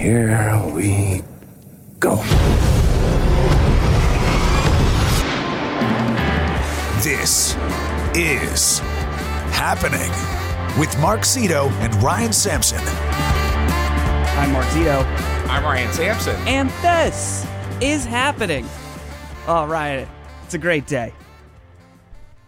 Here we go. This is happening with Mark Zito and Ryan Sampson. I'm Mark Zito, I'm Ryan Sampson. and this is happening. All right, it's a great day.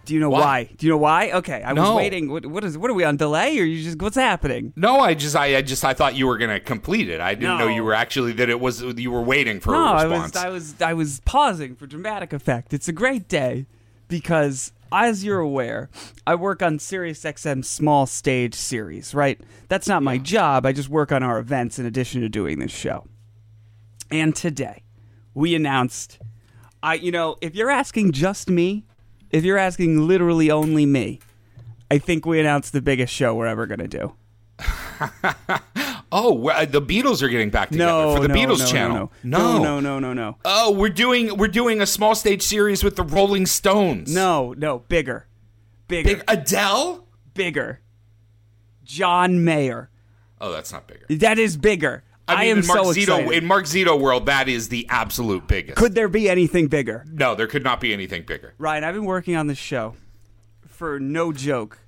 Do you know Why? why? Do you know why? Okay, I was waiting. What, what is? What are we on delay, or you just? What's happening? No, I just, I, I just, I thought you were gonna complete it. I didn't know you were actually that it was you were waiting for no, a I response. was, I was, I was pausing for dramatic effect. It's a great day because, as you're aware, I work on SiriusXM small stage series. Right? That's not my job. I just work on our events in addition to doing this show. And today, we announced. I, you know, if you're asking just me, if you're asking literally only me, I think we announced the biggest show we're ever gonna do. oh, well, uh, the Beatles are getting back together No, for the no, Beatles no, channel. No, no, no, no, no, no. Oh, we're doing we're doing a small stage series with the Rolling Stones. No, no, bigger, bigger, Big Adele. bigger. John Mayer. Oh, that's not bigger. That is bigger. I, I, mean, am in Mark so Zito excited. in Mark Zito world, that is the absolute biggest. Could there be anything bigger? no, there could not be anything bigger. Ryan, I've been working on this show for no joke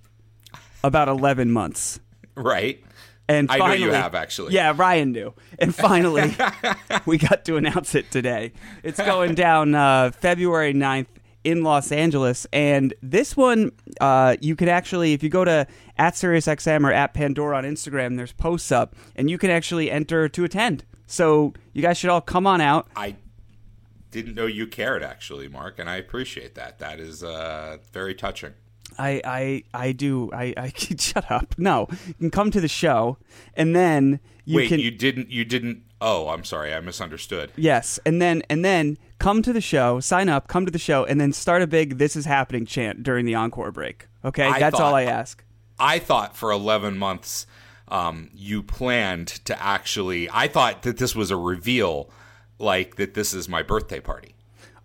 about 11 months. Right? And I know you have, actually. Yeah, Ryan knew. And finally, we got to announce it today. It's going down uh, February 9th in Los Angeles. And this one, uh, you can actually, if you go to at SiriusXM or at Pandora on Instagram, there's posts up, and you can actually enter to attend. So you guys should all come on out. I didn't know you cared actually, Mark, and I appreciate that. That is uh, very touching. I, I, I do. I, I shut up. No, you can come to the show, and then you Wait, can. you didn't you didn't Oh, I'm sorry. I misunderstood. Yes, and then and then come to the show, sign up, come to the show, and then start a big "This is happening" chant during the encore break. Okay, I that's all I ask. I thought for 11 months um, you planned to actually I thought that this was a reveal like that this is my birthday party.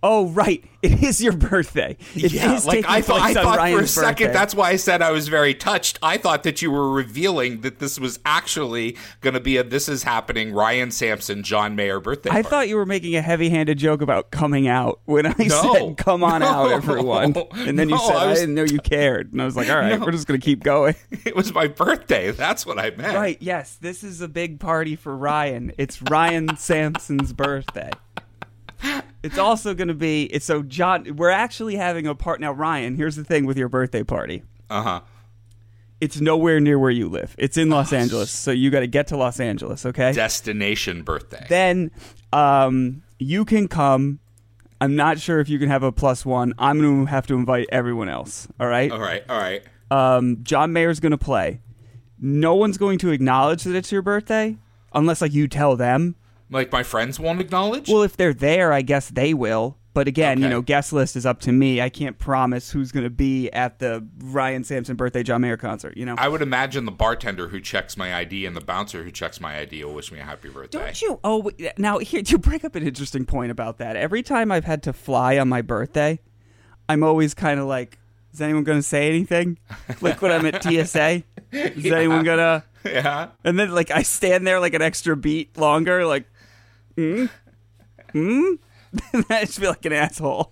Oh, right, it is your birthday. It yeah, is like I thought. I thought for a second. birthday. That's why I said I was very touched. I thought that you were revealing that this was actually going to be a "This is happening." Ryan Sampson, John Mayer birthday. I party. thought you were making a heavy-handed joke about coming out when I No. said "Come on out, everyone," and then you said I I, didn't know you cared, and I was like, "All right, No. we're just gonna keep going." it was my birthday. That's what I meant. right? Yes, this is a big party for Ryan. It's Ryan Sampson's birthday. It's also going to be it's so John. We're actually having a part now. Ryan, here's the thing with your birthday party. Uh huh. It's nowhere near where you live. It's in Los Angeles, so you got to get to Los Angeles. Okay. Destination birthday. then um, you can come. I'm not sure if you can have a plus one. I'm going to have to invite everyone else. All right. all right. All right. Um, John Mayer's going to play. No one's going to acknowledge that it's your birthday unless like you tell them. Like my friends won't acknowledge. Well, if they're there, I guess they will. But again, you know, guest list is up to me. I can't promise who's going to be at the Ryan Sampson birthday John Mayer concert. You know, I would imagine the bartender who checks my ID and the bouncer who checks my ID will wish me a happy birthday. don't you? Oh, now here you bring up an interesting point about that. Every time I've had to fly on my birthday, I'm always kind of like, is anyone going to say anything? like when I'm at TSA, is anyone gonna? Yeah. And then like I stand there like an extra beat longer, like, hmm, hmm. I just feel like an asshole.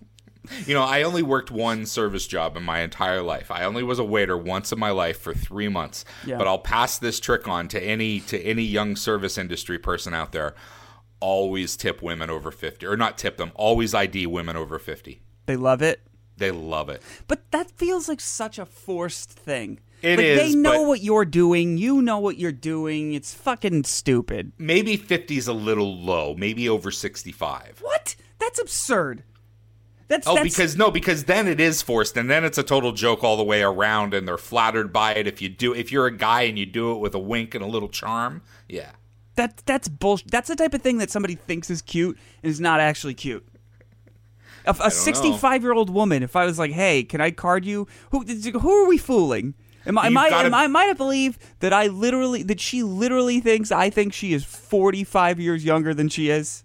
You know, I only worked one service job in my entire life. I only was a waiter once in my life for three months. Yeah. But I'll pass this trick on to any to any young service industry person out there. Always tip women over fifty, or not tip them. Always ID women over fifty. They love it. They love it. But that feels like such a forced thing. It like, They know what you're doing. You know what you're doing. It's fucking stupid. Maybe 50 is a little low. Maybe over 65. What? That's absurd. That's Oh, that's, because no, because then it is forced, and then it's a total joke all the way around, and they're flattered by it. If you do, if you're a guy and you do it with a wink and a little charm, yeah. that that's bullshit. That's the type of thing that somebody thinks is cute and is not actually cute. A, a 65 year old woman, if I was like, "Hey, can I card you?" Who who are we fooling? Am I I, gotta- am I am I to believe that I literally that she literally thinks I think she is 45 years younger than she is?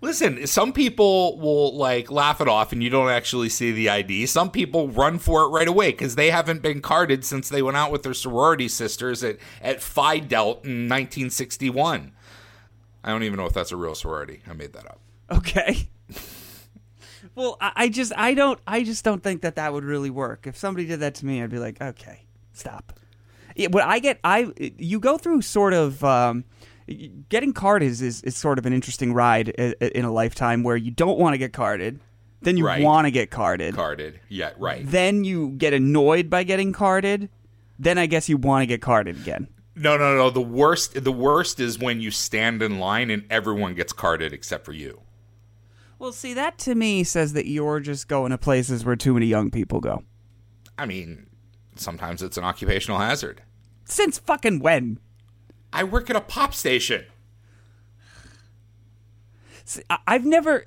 Listen, some people will like laugh it off and you don't actually see the ID. Some people run for it right away because they haven't been carded since they went out with their sorority sisters at, at Phi Delt in 1961. I don't even know if that's a real sorority. I made that up. Okay. well, I, I just I don't I just don't think that that would really work. If somebody did that to me, I'd be like, okay, stop. Yeah, what I get, I you go through sort of um, getting carded is, is is sort of an interesting ride in a lifetime where you don't want to get carded, then you Right. want to get carded, Carded. Yeah, right. then you get annoyed by getting carded, then I guess you want to get carded again. No, no, no. The worst. The worst is when you stand in line and everyone gets carded except for you. Well, see, that to me says that you're just going to places where too many young people go. I mean, sometimes it's an occupational hazard. Since fucking when? I work at a pop station. See, I- I've never.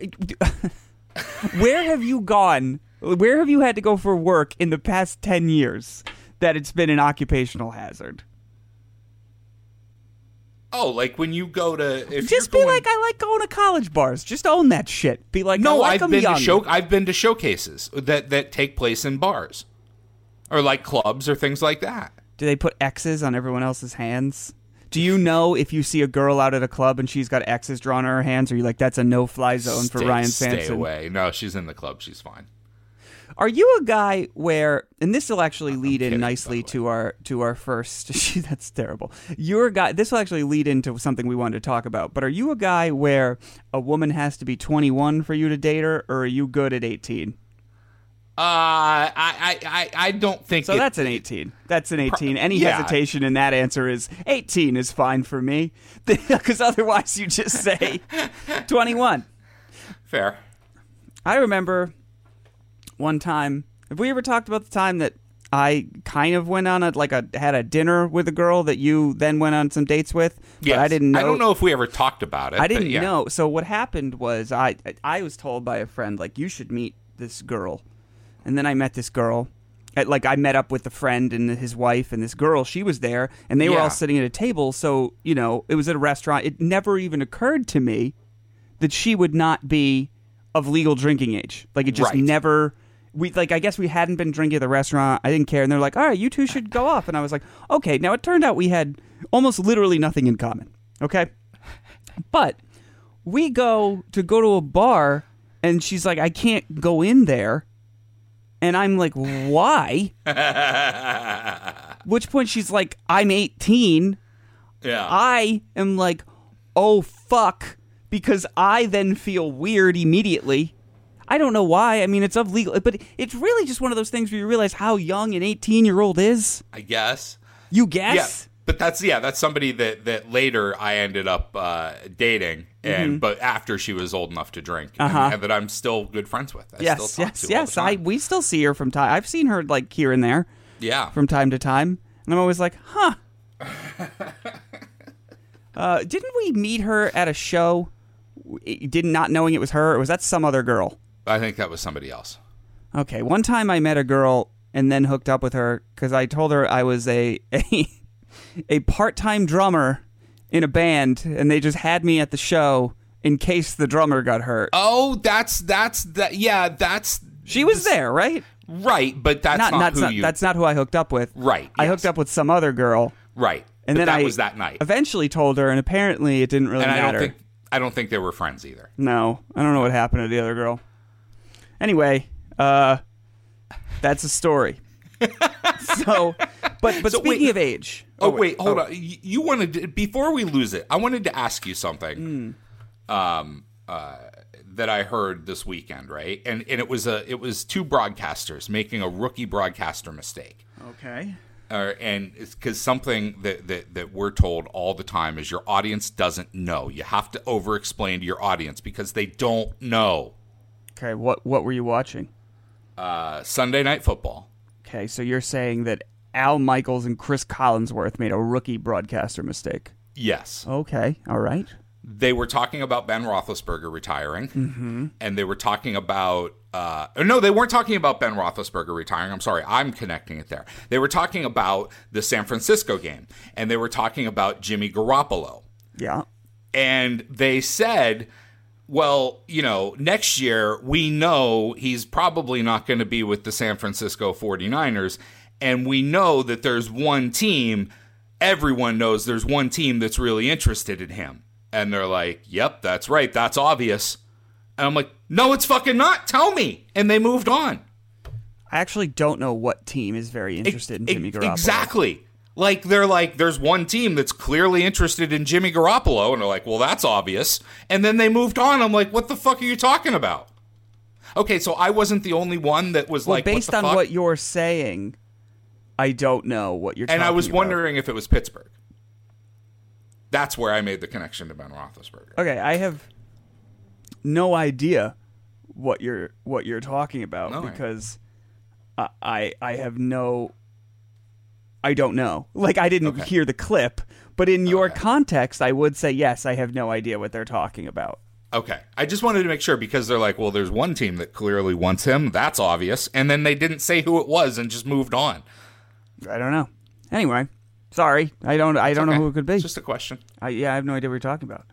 where have you gone? Where have you had to go for work in the past 10 years that it's been an occupational hazard? Oh, like when you go to if Just be going, like, I like going to college bars. Just own that shit. Be like, I no, like I've 'em been young. to show I've been to showcases that that take place in bars, or like clubs or things like that. Do they put X's on everyone else's hands? Do you know if you see a girl out at a club and she's got X's drawn on her hands, are you like, that's a no fly zone for Stay- Ryan Stay away. No, she's in the club. She's fine. Are you a guy where, and this will actually lead in nicely to our to our first. that's terrible. You're a guy. This will actually lead into something we wanted to talk about. But are you a guy where a woman has to be 21 for you to date her, or are you good at 18? Uh, I, I, I, I don't think So it- that's an 18. That's an 18. Any yeah. hesitation in that answer is 18 is fine for me, because otherwise you just say 21. fair. I remember one time. Have we ever talked about the time that I kind of went on a like a had a dinner with a girl that you then went on some dates with? Yeah, I didn't know. I don't know if we ever talked about it. I didn't yeah. know. So what happened was I I was told by a friend like you should meet this girl, and then I met this girl. At, like I met up with a friend and his wife and this girl. She was there, and they were all sitting at a table. So you know, it was at a restaurant. It never even occurred to me that she would not be of legal drinking age. Like it just Right. never. We like I guess we hadn't been drinking at the restaurant. I didn't care, and they're like, "All right, you two should go off." And I was like, "Okay." Now it turned out we had almost literally nothing in common. Okay, but we go to go to a bar, and she's like, "I can't go in there," and I'm like, "Why?" Which point she's like, "I'm 18." Yeah. I am like, oh fuck, because I then feel weird immediately. I don't know why. I mean, it's of legal, but it's really just one of those things where you realize how young an 18 year old is. I guess. You Yeah. guess? But that's yeah, that's somebody that that later I ended up uh, dating, and but after she was old enough to drink, and- Mm-hmm. Uh-huh. and, that I'm still good friends with. I yes, still talk yes, yes. I we still see her from time. I've seen her like here and there yeah. from time to time, and I'm always like, huh. uh, didn't we meet her at a show? Did not knowing it was her, or was that some other girl? I think that was somebody else. Okay, one time I met a girl and then hooked up with her because I told her I was a a, a part time drummer in a band, and they just had me at the show in case the drummer got hurt. Oh, that's that's that. Yeah, that's she was there, right? right, but that's not, not, not, who not- you. that's not who I hooked up with. Right, I hooked up with some other girl, right, and then that I was that night, Eventually told her, and apparently it didn't really and I matter. don't think I don't think they were friends either. No, I don't know what happened to the other girl. Anyway, uh, that's a story. so, but but So speaking wait- of age, Oh, wait, hold on. You, you wanted to, before we lose it. I wanted to ask you something. Um, uh, that I heard this weekend, right? And and it was a it was two broadcasters making a rookie broadcaster mistake. Okay. Uh, and it's because something that, that that we're told all the time is your audience doesn't know. You have to over explain to your audience because they don't know. Okay. What what were you watching? Uh, Sunday night football. Okay, so you're saying that Al Michaels and Chris Collinsworth made a rookie broadcaster mistake. Yes. Okay. All right. they were talking about Ben Roethlisberger retiring, and they were talking about. Uh, no, they weren't talking about Ben Roethlisberger retiring. I'm sorry, I'm connecting it there. They were talking about the San Francisco game, and they were talking about Jimmy Garoppolo, Yeah. and they said. Well, you know, next year we know he's probably not going to be with the San Francisco 49ers. And we know that there's one team, everyone knows there's one team that's really interested in him. And they're like, "Yep, that's right. That's obvious." And I'm like, "No, it's fucking not. Tell me." And they moved on. I actually don't know what team is very interested in E- Jimmy Garoppolo. Exactly. Like they're like, there's one team that's clearly interested in Jimmy Garoppolo, and they're like, well, that's obvious. And then they moved on. I'm like, what the fuck are you talking about? Okay, so I wasn't the only one that was Well, like, based what on fuck? what you're saying, I don't know what you're. Talking about. And I was about. wondering if it was Pittsburgh. That's where I made the connection to Ben Roethlisberger. Okay, I have no idea what you're what you're talking about No, because I, I I have no I don't know. Like I didn't Okay. hear the clip, but in your Okay. context, I would say yes. I have no idea what they're talking about. Okay. I just wanted to make sure because they're like, well, there's one team that clearly wants him. That's obvious. And then they didn't say who it was and just moved on. I don't know. Anyway, sorry, I don't I don't know who it could be. It's just a question. I, yeah, I have no idea what you're talking about.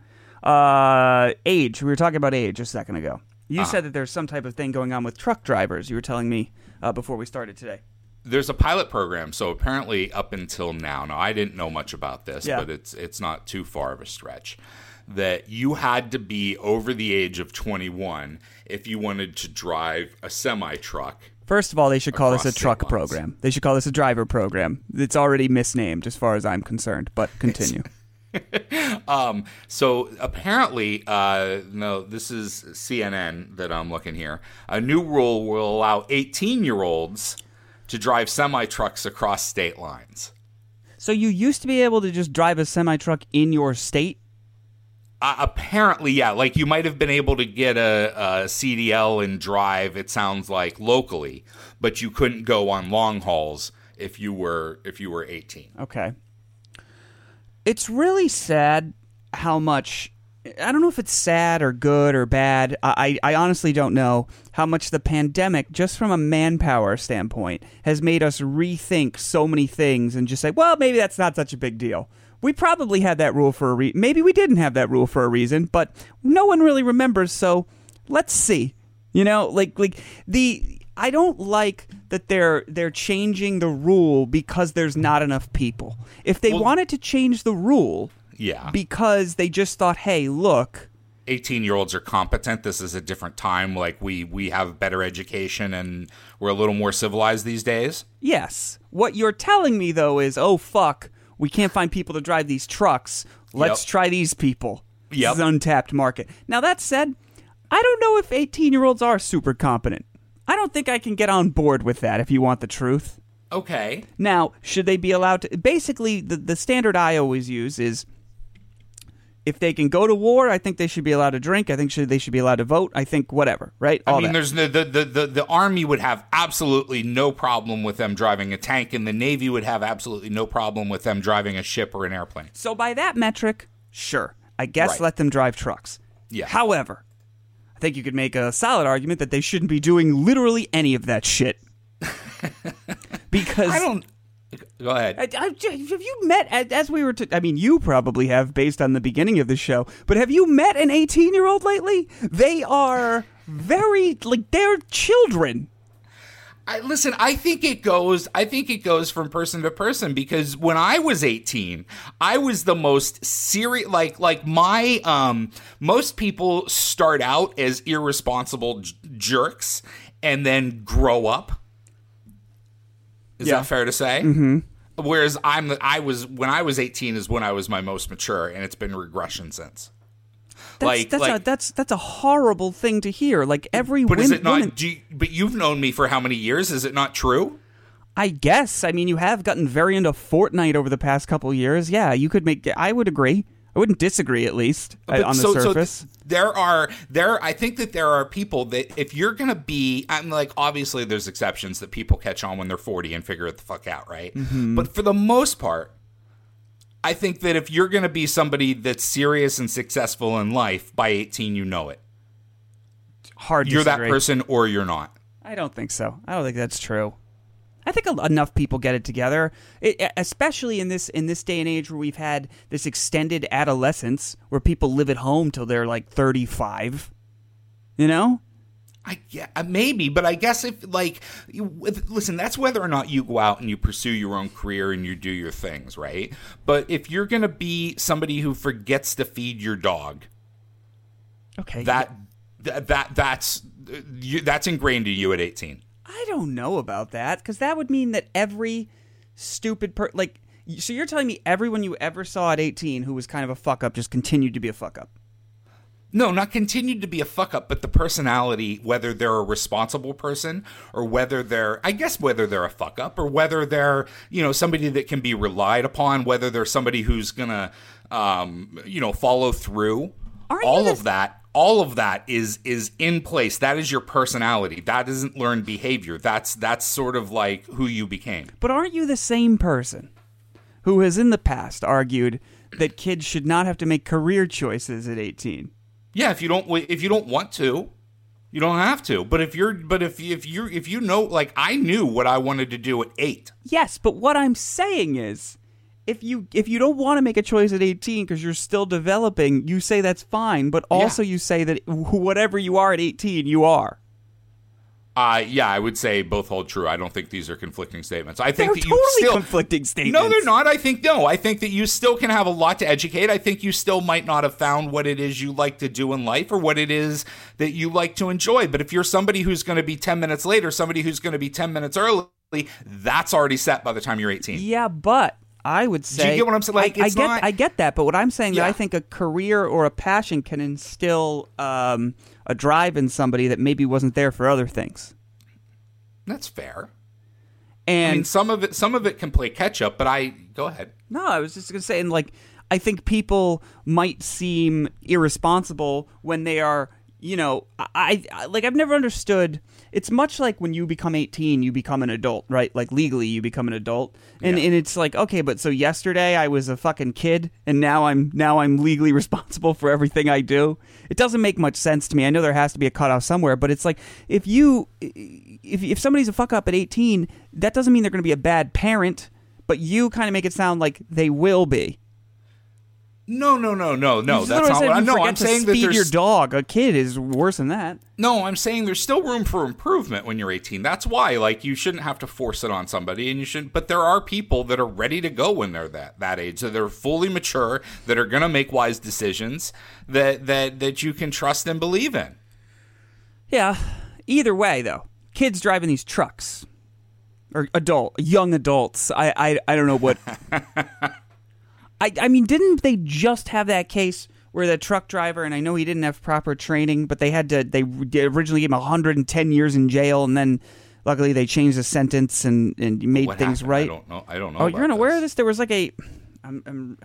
Uh, age. We were talking about age a second ago. You Uh-huh. said that there's some type of thing going on with truck drivers. You were telling me uh, before we started today. there's a pilot program so apparently up until now now i didn't know much about this Yeah. but it's it's not too far of a stretch that you had to be over the age of 21 if you wanted to drive a semi truck First of all, they should call this a truck lines. program. They should call this a driver program. It's already misnamed as far as I'm concerned, but continue. um so apparently uh no this is cnn that i'm looking here a new rule will allow 18 year olds to drive semi trucks across state lines so you used to be able to just drive a semi truck in your state? Uh, apparently, yeah. Like you might have been able to get a, a CDL and drive. It sounds like locally, but you couldn't go on long hauls if you were if you were 18. Okay. It's really sad how much. I don't know if it's sad or good or bad. I I honestly don't know how much the pandemic, just from a manpower standpoint, has made us rethink so many things and just say, well, maybe that's not such a big deal. We probably had that rule for a reason. Maybe we didn't have that rule for a reason, but no one really remembers. So let's see. You know, like like the I don't like that they're they're changing the rule because there's not enough people. If they Well- wanted to change the rule Yeah, because they just thought, "Hey, look, 18 year olds are competent. This is a different time. Like we we have better education and we're a little more civilized these days. yes." What you're telling me though is, "Oh fuck, we can't find people to drive these trucks. Let's Yep. try these people." This is untapped market. Now that said, I don't know if 18-year-olds are super competent. I don't think I can get on board with that if you want the truth. Okay. Now, should they be allowed to? Basically, the, the standard I always use is if they can go to war, I think they should be allowed to drink. I think should, they should be allowed to vote. I think whatever, right? I mean, that. there's no, the, the the the army would have absolutely no problem with them driving a tank, and the navy would have absolutely no problem with them driving a ship or an airplane. So by that metric, sure. I guess Right. let them drive trucks. Yeah. However, I think you could make a solid argument that they shouldn't be doing literally any of that shit. because I don't. Go ahead. I, I, have you met as- we were? T- I mean, you probably have based on the beginning of the show. But have you met an eighteen-year-old lately? They are very like they're children. I, listen, I think it goes. I think it goes from person to person because when I was eighteen, I was the most serious. Like, like my um, most people start out as irresponsible j- jerks and then grow up. Is Yeah. that fair to say? Mm-hmm. Whereas I'm, I was when I was eighteen is when I was my most mature, and it's been regression since. That's Like- that's a like- that's that's a horrible thing to hear. Like every But is it not? you, but you've known me for how many years? Is it not true? I guess. I mean, you have gotten very into Fortnite over the past couple years. Yeah, you could make. I would agree. I wouldn't disagree, at least uh, But on the so- so surface. th- there are there. I think that there are people that if you're gonna be, I'm like obviously there's exceptions that people catch on when they're 40 and figure it the fuck out, right? Mm-hmm. But for the most part, I think that if you're gonna be somebody that's serious and successful in life by 18, you know it. Hard. You're that person or you're not. I don't think so. I don't think that's true. I think enough people get it together, it, especially in this in this day and age where we've had this extended adolescence where people live at home till they're like thirty five. You know, I yeah, uh, maybe, but I guess if like, listen, that's whether or not you go out and you pursue your own career and you do your things, right? But if you're gonna be somebody who forgets to feed your dog, Okay. that that, that that's uh, you, that's ingrained in you at 18. I don't know about that because that would mean that every stupid per like. So you're telling me everyone you ever saw at 18 who was kind of a fuck up just continued to be a fuck up? No, not continued to be a fuck up, but the personality, whether they're a responsible person or whether they're, I guess, whether they're a fuck up or whether they're, you know, somebody that can be relied upon, whether they're somebody who's gonna, um, you know, follow through. Aren't you all the- of that, all of that is is in place. That is your personality. That isn't learned behavior. That's that's sort of like who you became. But aren't you the same person who has in the past argued that kids should not have to make career choices at 18? Yeah, if you don't if you don't want to, you don't have to. But if you're but if if you if you know like I knew what I wanted to do at 8. Yes, but what I'm saying is if you if you don't want to make a choice at 18 because you're still developing, you say that's fine, but also you say that whatever you are at 18, you are. Uh yeah, I would say both hold true. I don't think these are conflicting statements. I think They're that totally you still conflicting statements. No, they're not. I think no. I think that you still can have a lot to educate. I think you still might not have found what it is you like to do in life or what it is that you like to enjoy. But if you're somebody who's going to be 10 minutes late or somebody who's going to be 10 minutes early, that's already set by the time you're 18. Yeah, but I would say Do you get what I'm saying? Like, I, I get not- I get that, but what I'm saying that I think a career or a passion can instill um, a drive in somebody that maybe wasn't there for other things. That's fair. And I mean, some of it some of it can play catch up, but I go ahead. No, I was just gonna say, and like, I think people might seem irresponsible when they are, you know, I, I like I've never understood. It's much like when you become 18, you become an adult, right? Like legally, you become an adult, and Yeah. and it's like, okay, but so yesterday I was a fucking kid, and now I'm now I'm legally responsible for everything I do. It doesn't make much sense to me. I know there has to be a cutoff somewhere, but it's like if you if if somebody's a fuck up at 18, that doesn't mean they're going to be a bad parent but you kind of make it sound like they will be. No, no, no, no, no. You That's not what I No, I'm saying that feed your dog. A kid is worse than that. No, I'm saying there's still room for improvement when you're 18. That's why, like, you shouldn't have to force it on somebody, and you shouldn't. But there are people that are ready to go when they're that that age, so they're fully mature, that are going to make wise decisions, that that that you can trust and believe in. Yeah. Either way, though, kids driving these trucks or adult, young adults. I I, I don't know what. I I mean, didn't they just have that case where the truck driver and I know he didn't have proper training, but they had to they originally gave him 110 years in jail, and then luckily they changed the sentence and and made What things happened? right. I don't know. I don't know. Oh, you're unaware this. of this? There was like a. I'm, I'm,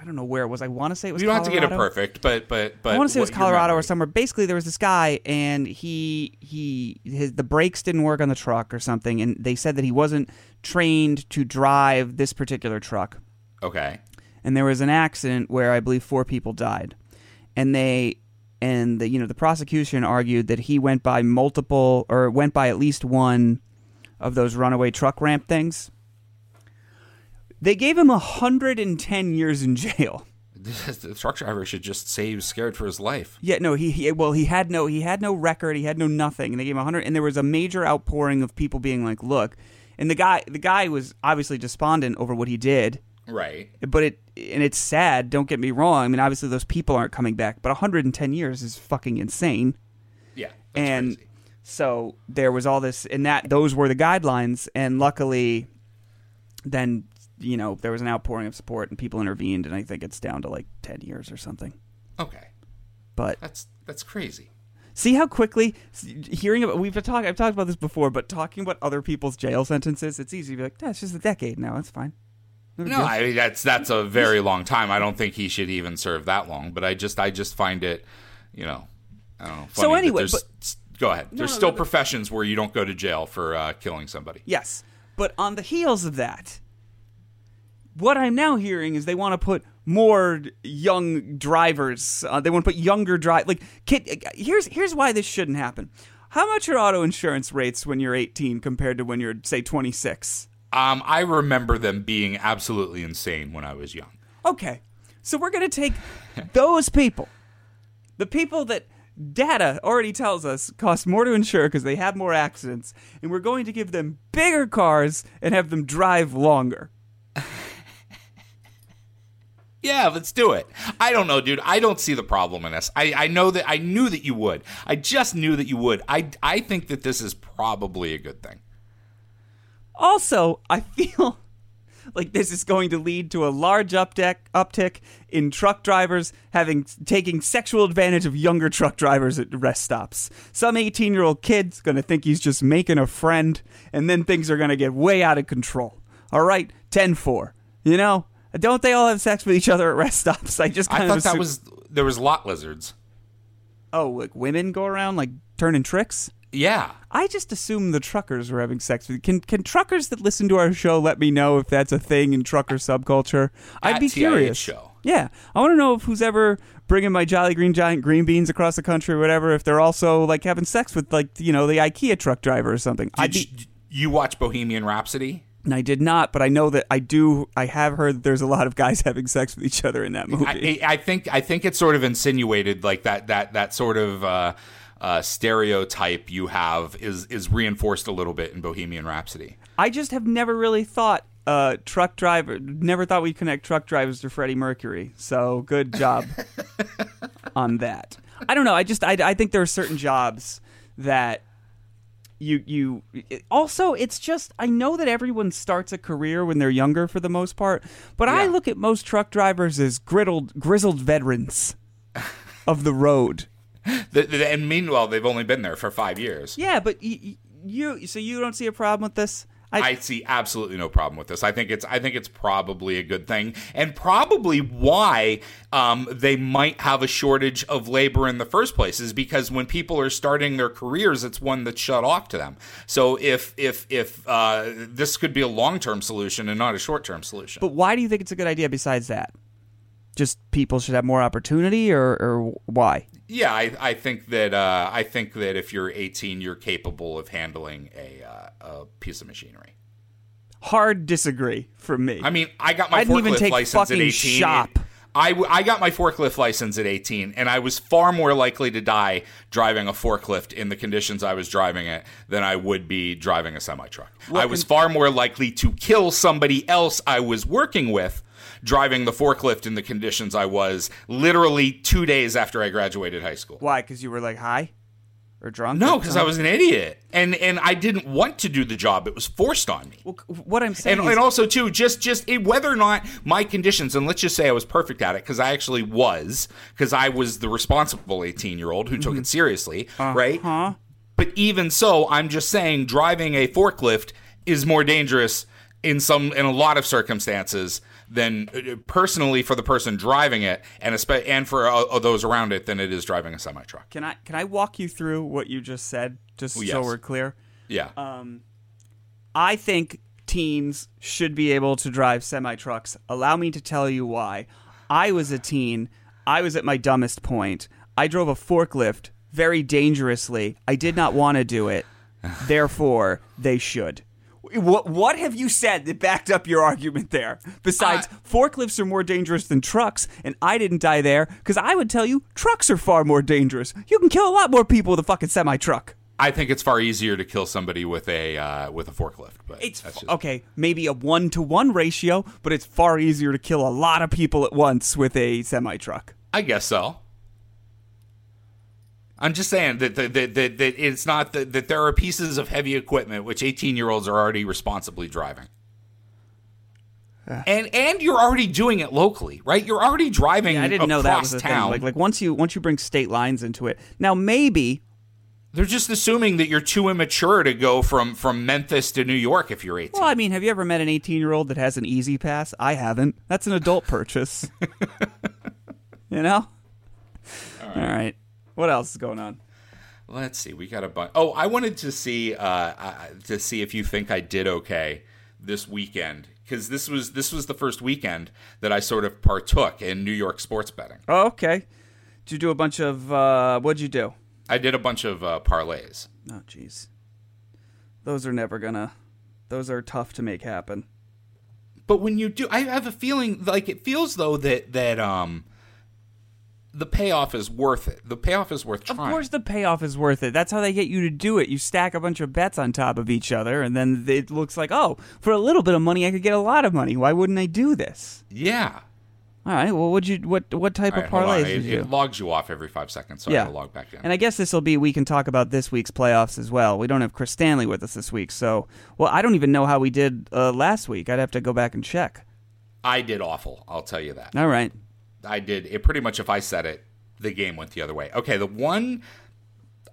I don't know where it was. I want to say it was. You don't have to get it Colorado. perfect, but but but I want to say it was Colorado or somewhere. Basically, there was this guy, and he he his the brakes didn't work on the truck or something, and they said that he wasn't trained to drive this particular truck. Okay. And there was an accident where I believe four people died, and they and the you know the prosecution argued that he went by multiple or went by at least one of those runaway truck ramp things. They gave him 110 years in jail. the truck driver should just say he was scared for his life. Yeah, no, he, he well he had no he had no record, he had no nothing, and they gave him a hundred. And there was a major outpouring of people being like, "Look," and the guy the guy was obviously despondent over what he did, Right. but it and it's sad. Don't get me wrong. I mean, obviously those people aren't coming back, but 110 years is fucking insane. Yeah. And crazy. so there was all this, and that those were the guidelines, and luckily, then you know there was an outpouring of support, and people intervened, and I think it's down to like 10 years or something. Okay. But That's that's crazy. See how quickly hearing about we've been talking. I've talked about this before, but talking about other people's jail sentences, it's easy to be like, "That's just a decade now. that's fine." No big No, deal." I mean, that's that's a very long time. I don't think he should even serve that long. But I just I just find it, you know, I don't know. So anyway, but- go ahead. there's no, still no, professions where you don't go to jail for uh, killing somebody. yes, but on the heels of that, what I'm now hearing is they want to put more young drivers. Uh, they want to put younger drive like kid. Here's here's why this shouldn't happen. How much are auto insurance rates when you're 18 compared to when you're say 26? Um, I remember them being absolutely insane when I was young. Okay, so we're gonna take those people, the people that data already tells us cost more to insure because they have more accidents, and we're going to give them bigger cars and have them drive longer. Yeah, let's do it. I don't know, dude. I don't see the problem in this. I, I know that I knew that you would. I just knew that you would. I, I think that this is probably a good thing. Also, I feel like this is going to lead to a large uptick uptick in truck drivers having taking sexual advantage of younger truck drivers at rest stops. Some 18-year-old kid's going to think he's just making a friend and then things are going to get way out of control. All right, 10-4. You know, don't they all have sex with each other at rest stops? I just kind I thought that was there was lot lizards. Oh, like women go around like turning tricks? Yeah. I just assume the truckers were having sex with. Can can truckers that listen to our show let me know if that's a thing in trucker subculture? I'd At be curious. show. Yeah, I want to know if who's ever bringing my Jolly Green Giant green beans across the country or whatever. If they're also like having sex with like you know the IKEA truck driver or something. I'd Did you, you watch Bohemian Rhapsody? And I did not, but I know that I do. I have heard that there's a lot of guys having sex with each other in that movie. I, I think I think it's sort of insinuated like that that that sort of uh, uh, stereotype you have is is reinforced a little bit in Bohemian Rhapsody. I just have never really thought uh, truck driver. Never thought we'd connect truck drivers to Freddie Mercury. So good job on that. I don't know. I just I, I think there are certain jobs that you you it- also it's just I know that everyone starts a career when they're younger for the most part, but I look at most truck drivers as griddled grizzled veterans of the road. The, the- and meanwhile, they've only been there for five years. Yeah, but y- y- you so you don't see a problem with this? I see absolutely no problem with this. I think it's I think it's probably a good thing, and probably why um, they might have a shortage of labor in the first place is because when people are starting their careers, it's one that's shut off to them. So if if if uh, this could be a long term solution and not a short term solution, But why do you think it's a good idea besides that? Just people should have more opportunity or, or why? Yeah, I, I think that uh, I think that if you're 18, you're capable of handling a uh, a piece of machinery. Hard disagree from me. I mean, I got my I didn't forklift even take license at 18. shop. I, w- I got my forklift license at 18, and I was far more likely to die driving a forklift in the conditions I was driving it than I would be driving a semi truck. I was far more likely to kill somebody else I was working with driving the forklift in the conditions I was literally two days after I graduated high school. why? Because you were like high or drunk? No, because I was an idiot, and and I didn't want to do the job. It was forced on me. Well, what I'm saying and, is, and also too just just it, whether or not my conditions and let's just say i was perfect at it because i actually was because i was the responsible 18 year old who took mm-hmm. it seriously uh-huh. right but even so i'm just saying driving a forklift is more dangerous in some in a lot of circumstances than uh, personally for the person driving it and espe- and for uh, those around it than it is driving a semi truck can I can I walk you through what you just said, just so yes. we're clear? yeah Um, I think teens should be able to drive semi trucks. Allow me to tell you why. I was a teen. I was at my dumbest point. I drove a forklift very dangerously. I did not want to do it. Therefore, they should. What what have you said that backed up your argument there? Besides, forklifts are more dangerous than trucks, and I didn't die there because I would tell you trucks are far more dangerous. You can kill a lot more people with a fucking semi truck. i think it's far easier to kill somebody with a uh, with a forklift but It's just- okay, maybe a one to one ratio, but it's far easier to kill a lot of people at once with a semi truck. I guess so. I'm just saying that that, that, that, that it's not that, that there are pieces of heavy equipment which 18 year olds are already responsibly driving. And and you're already doing it locally, right? You're already driving. I didn't know that was a town. thing. Like like once you once you bring state lines into it. Now maybe They're just assuming that you're too immature to go from from Memphis to New York if you're 18. well, I mean, have you ever met an 18 year old that has an E-ZPass? I haven't. That's an adult purchase. you know? All right. What else is going on? Let's see. We got a bunch. Oh, I wanted to see uh, uh, to see if you think I did okay this weekend because this was this was the first weekend that I sort of partook in New York sports betting. Oh, okay. Did you do a bunch of uh what'd you do? I did a bunch of uh, parlays. Oh jeez. Those are never gonna those are tough to make happen. But when you do, I have a feeling like it feels though that that um the payoff is worth it. The payoff is worth trying. Of course, the payoff is worth it. That's how they get you to do it. You stack a bunch of bets on top of each other, and then it looks like, oh, for a little bit of money, I could get a lot of money. Why wouldn't I do this? Yeah. All right. Well, would you? What what type right, of parlays It, you? it logs you off every five seconds, so I Yeah. gotta log back in. And I guess this will be we can talk about this week's playoffs as well. We don't have Chris Stanley with us this week, so well, I don't even know how we did uh, last week. I'd have to go back and check. I did awful. I'll tell you that. All right. I did it pretty much. If I said it, the game went the other way. Okay, the one.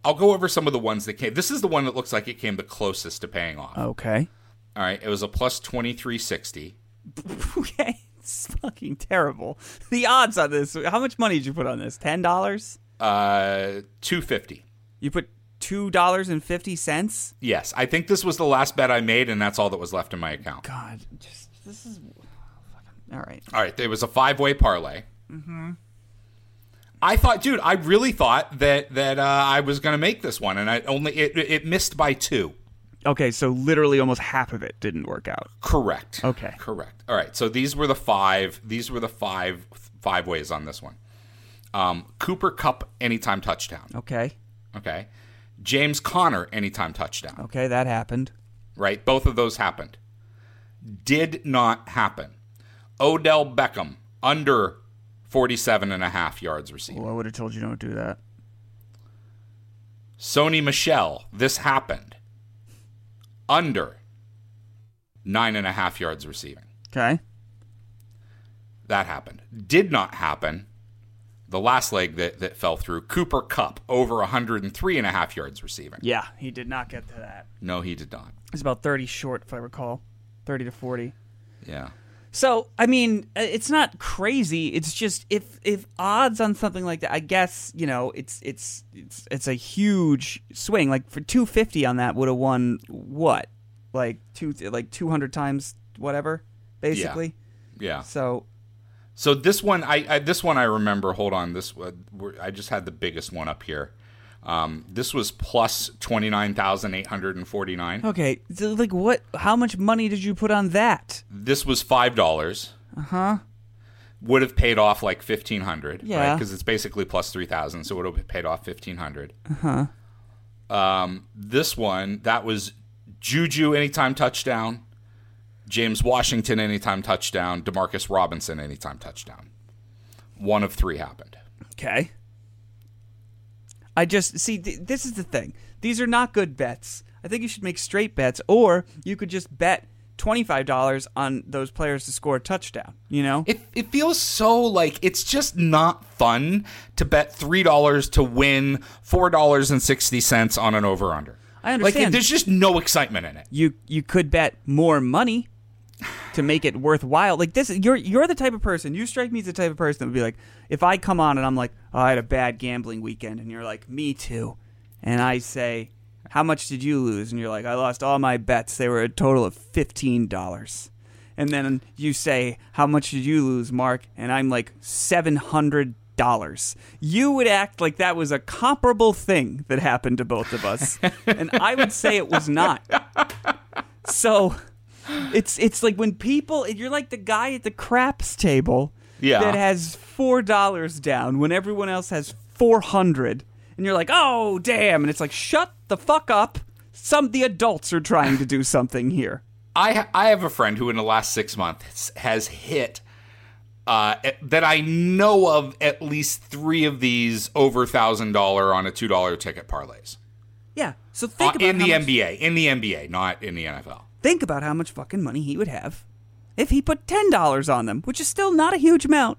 I'll go over some of the ones that came. This is the one that looks like it came the closest to paying off. Okay. All right, it was a plus twenty three sixty. Okay. It's fucking terrible. The odds on this. How much money did you put on this? Ten dollars. Uh, two fifty. You put two dollars and fifty cents. Yes, I think this was the last bet I made, and that's all that was left in my account. God, just this is. All right. All right, there was a five way parlay. Mm-hmm. I thought, dude, I really thought that that uh, I was going to make this one, and I only it, it missed by two. Okay, so literally almost half of it didn't work out. Correct. Okay. Correct. All right. So these were the five. These were the five five ways on this one. Um, Cooper Kupp anytime touchdown. Okay. Okay. James Conner anytime touchdown. Okay, that happened. Right. Both of those happened. Did not happen. Odell Beckham under 47 and a half yards receiving. Well, I would have told you don't do that. Sony Michel, this happened. Under nine and a half yards receiving. Okay. That happened. Did not happen. The last leg that, that fell through, Cooper Kupp, over 103 and a half yards receiving. Yeah, he did not get to that. No, he did not. It's about 30 short, if I recall. 30 to 40. Yeah. So, I mean, uh, it's not crazy. It's just if if odds on something like that, I guess, you know, it's it's it's it's a huge swing. Like for 250 on that would have won what? Like two like 200 times whatever, basically. Yeah. yeah. So, So this one, I, I this one I remember. Hold on, this uh, I just had the biggest one up here. Um, this was plus twenty nine thousand eight hundred and forty nine. okay, so like what how much money did you put on that? This was five dollars. Uh huh. Would have paid off like fifteen hundred. Yeah. Because it's basically plus three thousand, so it would have paid off fifteen hundred. Uh huh. Um, this one that was Juju anytime touchdown, James Washington anytime touchdown, Demarcus Robinson anytime touchdown. One of three happened. Okay. I just see th- this is the thing. These are not good bets. I think you should make straight bets or you could just bet $25 on those players to score a touchdown, you know? It, it feels so like it's just not fun to bet three dollars to win four dollars and sixty cents on an over under. I understand. Like understand. there's just no excitement in it. you you could bet more money to make it worthwhile. Like this, you're you're the type of person. You strike me as the type of person that would be like, if I come on and I'm like, oh, I had a bad gambling weekend, and you're like, me too, and I say, how much did you lose? And you're like, I lost all my bets. They were a total of fifteen dollars. And then you say, how much did you lose, Mark? And I'm like, seven hundred dollars. You would act like that was a comparable thing that happened to both of us, and I would say it was not. So it's it's like when people you're like the guy at the craps table Yeah. that has four dollars down when everyone else has four hundred, and you're like, oh damn, and it's like shut the fuck up. Some the adults are trying to do something here. I I have a friend who in the last six months has hit uh, that I know of at least three of these over thousand dollar on a two dollar ticket parlays Yeah. So think Uh, about in the much, NBA. In the NBA, not in the NFL. Think about how much fucking money he would have if he put ten dollars on them, which is still not a huge amount.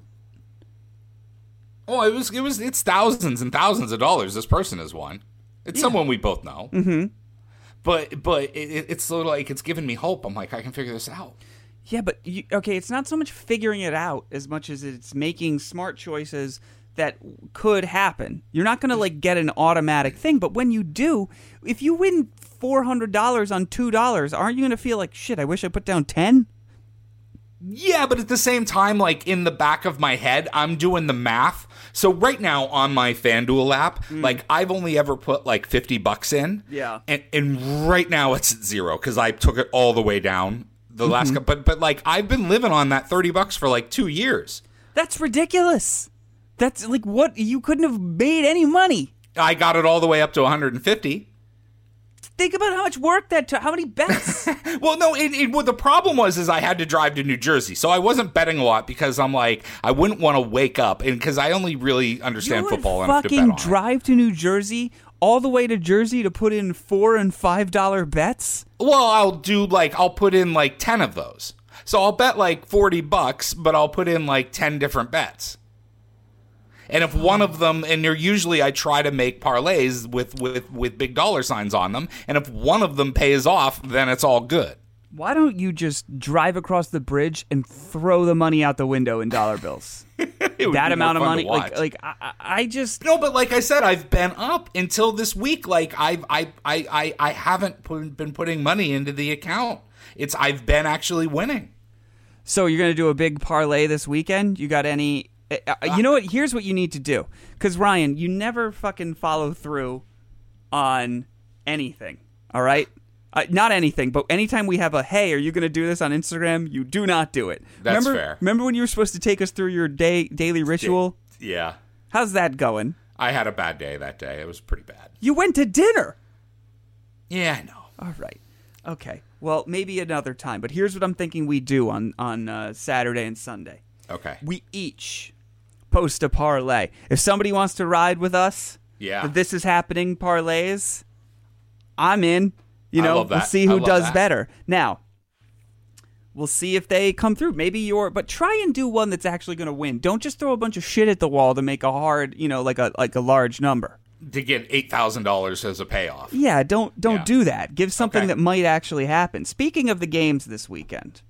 Oh, it was it was it's thousands and thousands of dollars. This person has won. It's someone we both know. Mm-hmm. But but it, it- it's sort of like it's giving me hope. I'm like I can figure this out. Yeah, but you, okay, it's not so much figuring it out as much as it's making smart choices that could happen. You're not going to like get an automatic thing, but when you do, if you win $400 on $2, aren't you going to feel like shit, I wish I put down 10? Yeah, but at the same time, like in the back of my head, I'm doing the math. So right now on my FanDuel app, mm. like I've only ever put like 50 bucks in. Yeah. And and right now it's at zero because I took it all the way down the last mm-hmm. couple. But but like I've been living on that 30 bucks for like two years. That's ridiculous. That's like what you couldn't have made any money. I got it all the way up to 150. Think about how much work that took. How many bets? Well, no, it, it, what the problem was is I had to drive to New Jersey, so I wasn't betting a lot because I'm like I wouldn't want to wake up and because I only really understand you would football to bet fucking it. drive to New Jersey, all the way to Jersey to put in four and five dollar bets. Well, I'll do like I'll put in like ten of those, so I'll bet like forty bucks, but I'll put in like ten different bets. And if one of them, and you're usually I try to make parlays with with with big dollar signs on them, and if one of them pays off, then it's all good. Why don't you just drive across the bridge and throw the money out the window in dollar bills? That amount of more fun to money, like, like I, I- I just No, but like I said, I've been up until this week. Like I've I I I, I haven't put, been putting money into the account. It's I've been actually winning. So you're gonna do a big parlay this weekend? You got any? Uh, uh, you know what? Here's what you need to do. Because Ryan, you never fucking follow through on anything. All right. Uh, not anything, but anytime we have a hey, are you going to do this on Instagram? You do not do it. That's remember, fair. Remember when you were supposed to take us through your day daily ritual? Yeah, How's that going? I had a bad day that day. It was pretty bad. You went to dinner. Yeah, I know. All right. Okay. Well, maybe another time. But here's what I'm thinking we do on on uh, Saturday and Sunday. Okay. we each post a parlay. If somebody wants to ride with us, Yeah. this is happening parlays, I'm in. You know, we'll see who does that. better. Now, we'll see if they come through. Maybe you're, but try and do one that's actually going to win. Don't just throw a bunch of shit at the wall to make a hard, you know, like a like a large number. To get eight thousand dollars as a payoff. Yeah, don't don't Yeah. do that. Give something Okay. that might actually happen. Speaking of the games this weekend,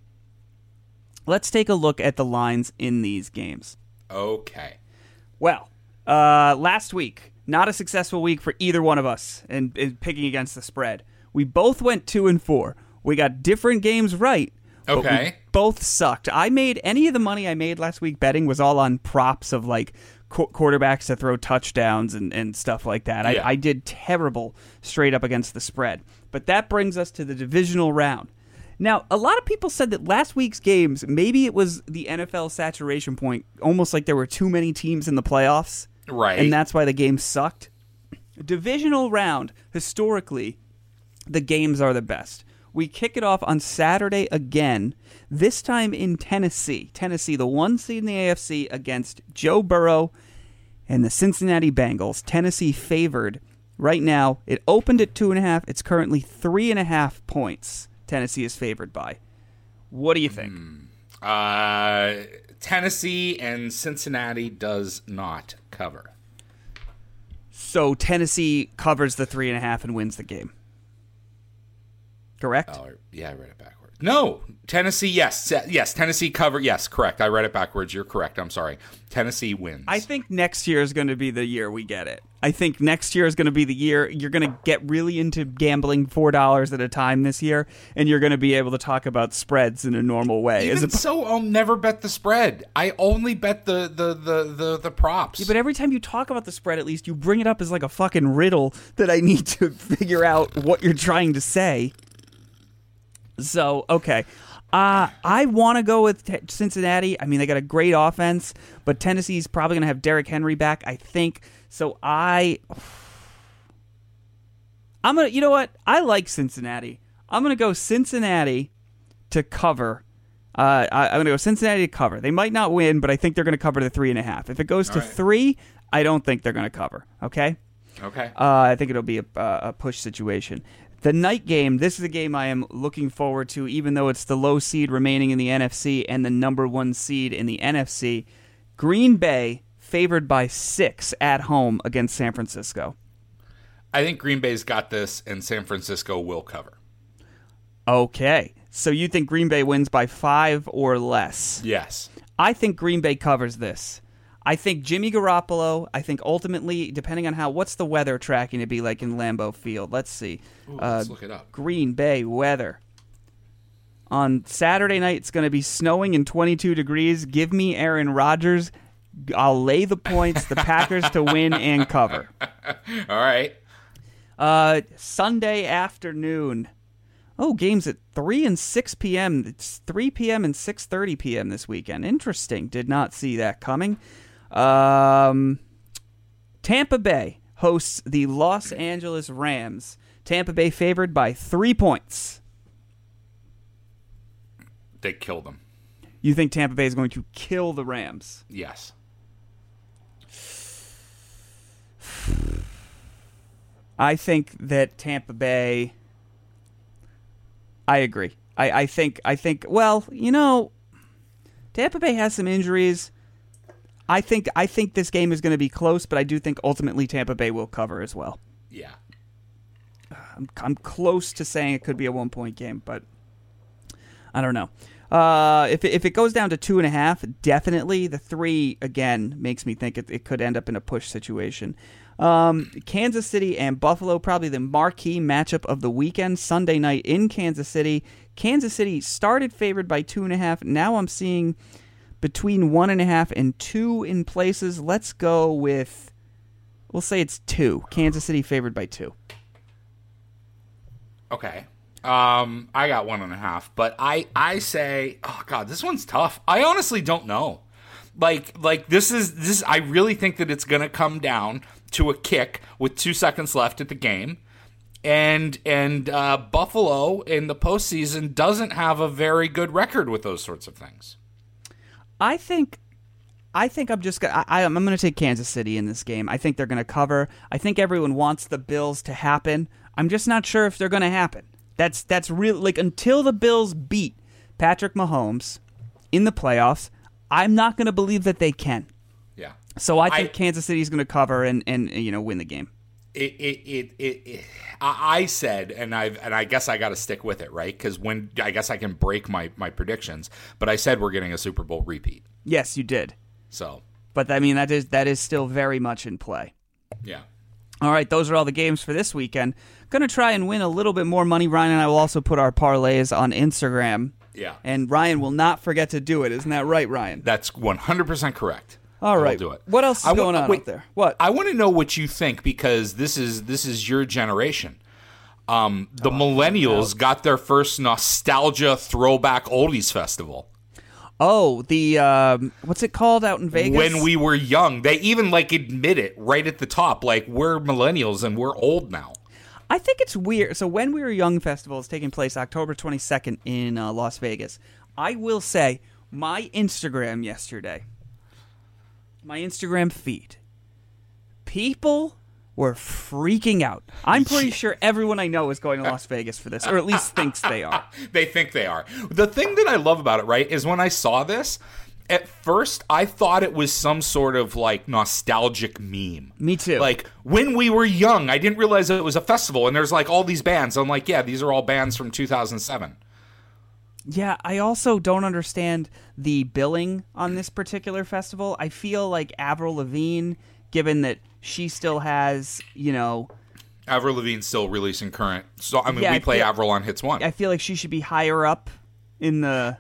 let's take a look at the lines in these games. Okay. Well, uh, last week, not a successful week for either one of us in, in picking against the spread. We both went two and four. We got different games right. but we Okay. both sucked. I made any of the money I made last week betting was all on props of like qu- quarterbacks to throw touchdowns and, and stuff like that. Yeah. I, I did terrible straight up against the spread. But that brings us to the divisional round. Now, a lot of people said that last week's games, maybe it was the NFL saturation point, almost like there were too many teams in the playoffs. Right. And that's why the game sucked. Divisional round, historically, the games are the best. We kick it off on Saturday again, this time in Tennessee. Tennessee, the one seed in the AFC, against Joe Burrow and the Cincinnati Bengals. Tennessee favored right now. It opened at two and a half. It's currently three and a half points. Tennessee is favored by. What do you think? Uh, Tennessee and Cincinnati does not cover. So Tennessee covers the three and a half and wins the game. Correct? Oh, yeah, I read it backwards. No, Tennessee. Yes, yes, Tennessee cover. Yes, correct. I read it backwards. You're correct. I'm sorry. Tennessee wins. I think next year is going to be the year we get it. I think next year is going to be the year you're going to get really into gambling four dollars at a time this year, and you're going to be able to talk about spreads in a normal way. As Even so, I'll never bet the spread. I only bet the the the the, the props. but every time you talk about the spread, at least you bring it up as like a fucking riddle that I need to figure out what you're trying to say. So okay, uh, I want to go with t- Cincinnati. I mean, they got a great offense, but Tennessee's probably going to have Derrick Henry back. I think so. I I'm gonna. You know what? I like Cincinnati. I'm gonna go Cincinnati to cover. Uh, I, I'm gonna go Cincinnati to cover. They might not win, but I think they're gonna cover the three and a half. If it goes to right. three, I don't think they're gonna cover. Okay. okay. Uh, I think it'll be a, a push situation. The night game. This is a game I am looking forward to, even though it's the low seed remaining in the NFC and the number one seed in the NFC. Green Bay favored by six at home against San Francisco. I think Green Bay's got this, and San Francisco will cover. Okay. So you think Green Bay wins by five or less? Yes. I think Green Bay covers this. I think Jimmy Garoppolo. I think ultimately, depending on how what's the weather tracking to be like in Lambeau Field. Let's see. Ooh, Uh, let's look it up. Green Bay weather. On Saturday night, it's going to be snowing and 22 degrees. Give me Aaron Rodgers. I'll lay the points, the Packers to win and cover. All right. Uh, Sunday afternoon. Oh, games at 3 and 6 p.m. It's 3 p.m. and 6:30 p.m. this weekend. Interesting. Did not see that coming. Um, Tampa Bay hosts the Los Angeles Rams. Tampa Bay favored by three points. They kill them. You think Tampa Bay is going to kill the Rams? Yes. I think that Tampa Bay. I agree. I, I think I think well, you know, Tampa Bay has some injuries. I think I think this game is going to be close, but I do think ultimately Tampa Bay will cover as well. Yeah. I'm, I'm close to saying it could be a one point game, but I don't know. Uh, if it, if it goes down to two and a half, definitely the three again makes me think it, it could end up in a push situation. Um, Kansas City and Buffalo probably the marquee matchup of the weekend Sunday night in Kansas City. Kansas City started favored by two and a half. Now I'm seeing between one and a half and two in places. Let's go with we'll say it's two. Kansas City favored by two. Okay. Um, I got one and a half, but I I say, oh god, this one's tough. I honestly don't know. Like like this is this. I really think that it's gonna come down to a kick with two seconds left at the game, and and uh, Buffalo in the postseason doesn't have a very good record with those sorts of things. I think I think I'm just gonna, I, I'm going to take Kansas City in this game. I think they're going to cover. I think everyone wants the Bills to happen. I'm just not sure if they're going to happen. That's that's real. Like until the Bills beat Patrick Mahomes in the playoffs, I'm not going to believe that they can. Yeah. So I think I- Kansas City is going to cover and and you know win the game. It it it, it, it I I said, and I and I guess I got to stick with it, right? Because when I guess I can break my my predictions, but I said we're getting a Super Bowl repeat. Yes, you did. So But I mean that is that is still very much in play. yeah, All right, those are all the games for this weekend. Going to try and win a little bit more money. Ryan and I will also put our parlays on Instagram. yeah, And Ryan will not forget to do it. Isn't that right, Ryan? that's one hundred percent correct. All I will right. do it. What else is I wa- going on wait, out there? What? I want to know what you think because this is this is your generation. Um, Oh, the millennials got their first nostalgia throwback oldies festival. oh, the um, what's it called out in Vegas? When we were young, they even like admit it right at the top, like we're millennials and we're old now. I think it's weird. So when we were young festival is taking place October 22nd in uh, Las Vegas. I will say my Instagram yesterday, my Instagram feed, people were freaking out. I'm pretty sure everyone I know is going to Las Vegas for this, or at least thinks they are. they think they are. The thing that I love about it, right, is when I saw this, at first I thought it was some sort of like nostalgic meme. Me too. Like when we were young, I didn't realize it was a festival and there's like all these bands. I'm like, yeah, these are all bands from 2007. Yeah, I also don't understand the billing on this particular festival. I feel like Avril Lavigne, given that she still has, you know, Avril Lavigne's still releasing current. So I mean, Yeah, we I play feel- Avril on Hits One. I feel like she should be higher up in the.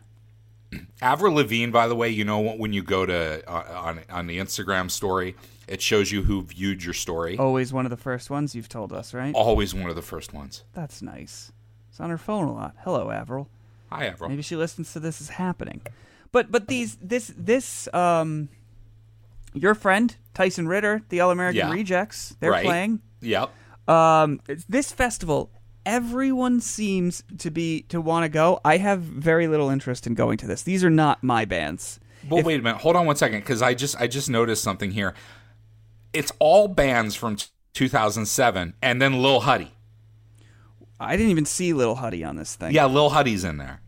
Avril Lavigne, by the way, you know when you go to uh, on on the Instagram story, it shows you who viewed your story. Always one of the first ones you've told us, right? Always one of the first ones. That's nice. It's on her phone a lot. Hello, Avril. Hi, Avril. Maybe she listens to this is happening. But but these this this um your friend Tyson Ritter, the All American Yeah. Rejects, they're Right. playing. Yep. Um, this festival, everyone seems to be to want to go. I have very little interest in going to this. These are not my bands. Well, wait a minute. Hold on one second, because I just I just noticed something here. It's all bands from t- 2007, and then Lil Huddy. I didn't even see Little Huddy on this thing. Yeah, Lil Huddy's in there.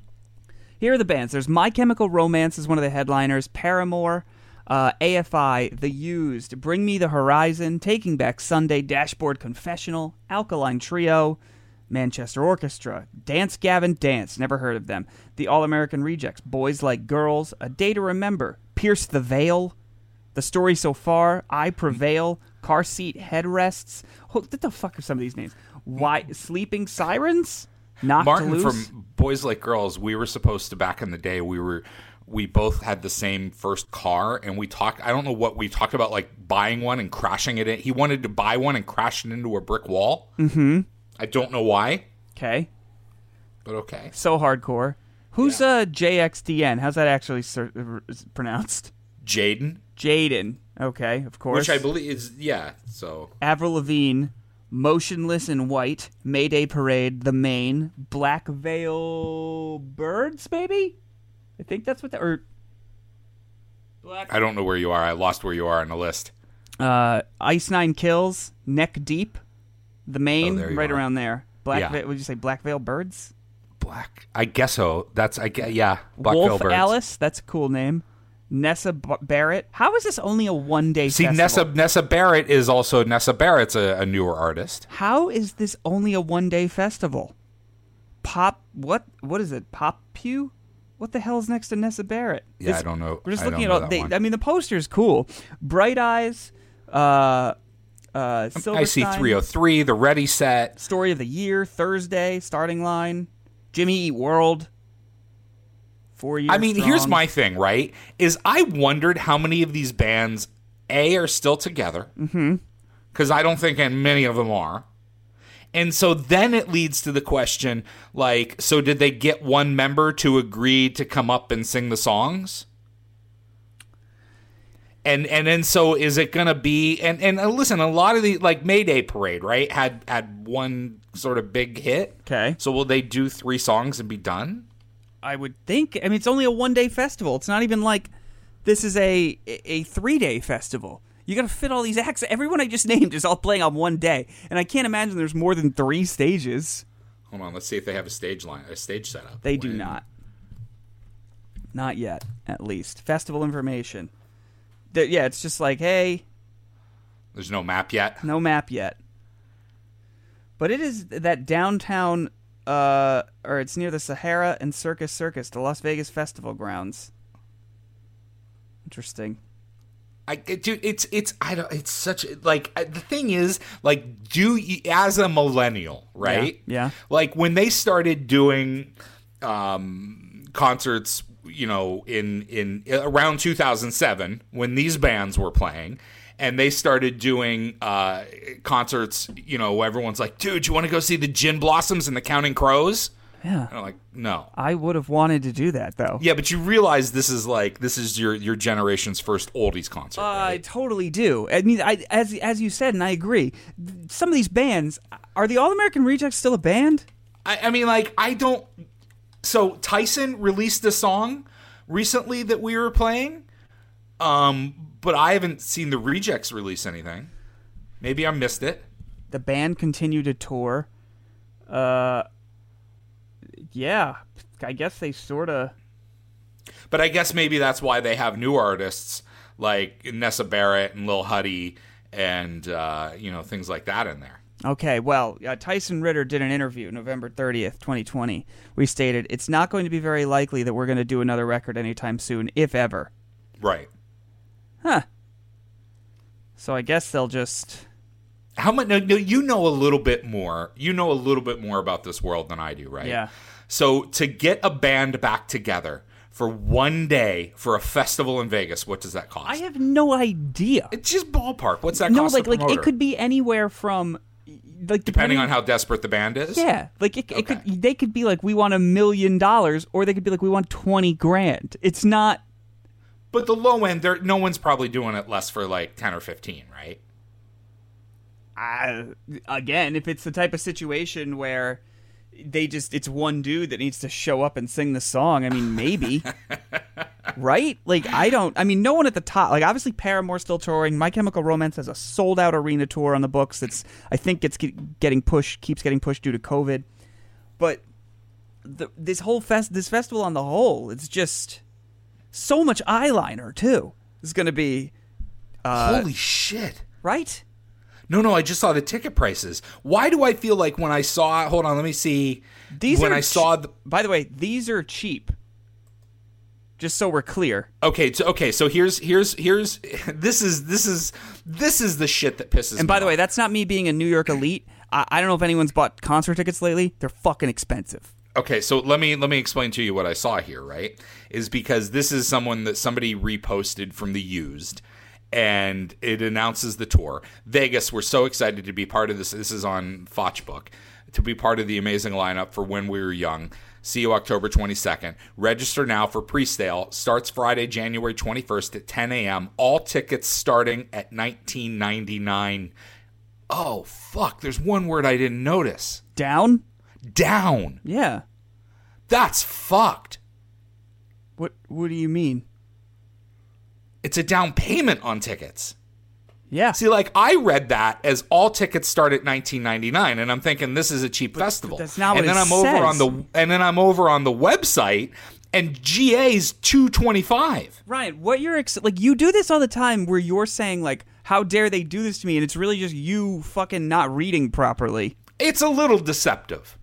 Here are the bands. There's My Chemical Romance is one of the headliners. Paramore, uh, AFI, The Used, Bring Me the Horizon, Taking Back Sunday, Dashboard Confessional, Alkaline Trio, Manchester Orchestra, Dance Gavin Dance, never heard of them. The All American Rejects, Boys Like Girls, A Day to Remember, Pierce the Veil, The Story So Far, I Prevail, Car Seat Headrests. What the fuck are some of these names? Why Sleeping Sirens? Not Martin from Boys Like Girls. We were supposed to back in the day. We were we both had the same first car, and we talked. I don't know what we talked about, like buying one and crashing it. in. He wanted to buy one and crash it into a brick wall. Mm-hmm. I don't know why, Okay. but okay. so hardcore. Who's uh JXDN? How's that actually ser- pronounced? Jaden. Jaden. Okay, of course. which I believe is yeah. So Avril Lavigne, Motionless in White, Mayday Parade, The Maine, Black Veil Birds, maybe? I think that's what the or Black I don't know where you are. I lost where you are on the list. uh Ice Nine Kills, Neck Deep, The Maine, Oh, right are. around there. Black Yeah. Veil, would you say Black Veil Birds? Black. I guess so. That's I guess, yeah. Black Wolf Veil Birds. Alice, that's a cool name. Nessa B- Barrett. How is this only a one day festival? See, festival? Nessa Nessa Barrett is also Nessa Barrett's a, a newer artist. How is this only a one day festival? Pop what what is it? Pop Pew? What the hell's next to Nessa Barrett? Yeah, This- I don't know. We're just I looking at all they. I mean the poster's cool. Bright Eyes, uh uh I see 3OH!3, the Ready Set. Story of the Year, Thursday, starting line, Jimmy Eat World. Four years. I mean, here's my thing, right? Is I wondered how many of these bands a are still together because I don't think many of them are. And so then it leads to the question like, so did they get one member to agree to come up and sing the songs? And and then so is it gonna be and and uh, listen a lot of the like Mayday Parade right had had one sort of big hit Okay. so will they do three songs and be done I would think. I mean, it's only a one day festival. It's not even like this is a a three day festival. You got to fit all these acts. Everyone I just named is all playing on one day, and I can't imagine there's more than three stages. Hold on, let's see if they have a stage line, a stage setup. They do not. Not yet, at least. Festival information. Yeah, it's just like, hey, There's no map yet. no map yet. But it is that downtown, uh, or it's near the Sahara and Circus Circus, the Las Vegas Festival grounds. Interesting. I, dude, it's it's I don't. It's such like the thing is like do you, as a millennial, right? Yeah, yeah. Like when they started doing um, concerts, you know, in in around 2007 when these bands were playing. And they started doing uh, concerts, you know, everyone's like, dude, you want to go see the Gin Blossoms and the Counting Crows? Yeah. And I'm like, no. I would have wanted to do that though. Yeah, but you realize this is like this is your your generation's first oldies concert. I right? totally do. I mean, I, as as you said, and I agree. Some of these bands are the All American Rejects still a band? I, I mean, like I don't. So Tyson released a song recently that we were playing, um, but I haven't seen the Rejects release anything. Maybe I missed it. The band continued to tour. Uh, yeah, I guess they sort of. But I guess maybe that's why they have new artists like Nessa Barrett and Lil Huddy and uh, you know things like that in there. Okay, well, uh, Tyson Ritter did an interview November 30th, 2020. We stated, it's not going to be very likely that we're going to do another record anytime soon, if ever. Right. Huh. So I guess they'll just. How much? No, no, you know a little bit more. You know a little bit more about this world than I do, right? Yeah. So to get a band back together for one day for a festival in Vegas, what does that cost? I have no idea. it's just ballpark. What's that no, cost? like like it could be anywhere from like depending on how desperate the band is. yeah, like it, it could they could be like we want a million dollars, or they could be like we want twenty grand. It's not. But the low end, there, no one's probably doing it less for like ten or fifteen, right? Uh, again, if it's the type of situation where they just it's one dude that needs to show up and sing the song, I mean maybe. right? Like I don't I mean no one at the top like obviously Paramore's still touring. My Chemical Romance has a sold out arena tour on the books that's I think it's getting pushed keeps getting pushed due to COVID. But the, this whole fest this festival on the whole, it's just so much eyeliner too. Is going to be uh, Holy shit! right? No, no, I just saw the ticket prices. Why do I feel like when I saw? Hold on, let me see. These when are I ch- saw the By the way, these are cheap. Just so we're clear. Okay, so okay, so here's here's here's this is this is this is the shit that pisses And me by the way, that's not me being a New York elite. I, I don't know if anyone's bought concert tickets lately. They're fucking expensive. Okay, so let me let me explain to you what I saw here, right? Is because this is someone that somebody reposted from the used and it announces the tour. Vegas, we're so excited to be part of this. This is on Fochbook to be part of the amazing lineup for when we were young. See you October 22nd. Register now for pre-sale. Starts Friday, January 21st at 10 a.m. All tickets starting at 19.99. Oh fuck! There's one word I didn't notice. Down? Down. Yeah. That's fucked. What What do you mean? It's a down payment on tickets. Yeah. See, like I read that as all tickets start at 19.99, and I'm thinking this is a cheap festival. that's not and what then it I'm over on the and then I'm over on the website, and GA's 225. Ryan, what you're ex- like you do this all the time where you're saying like how dare they do this to me and it's really just you fucking not reading properly. It's a little deceptive.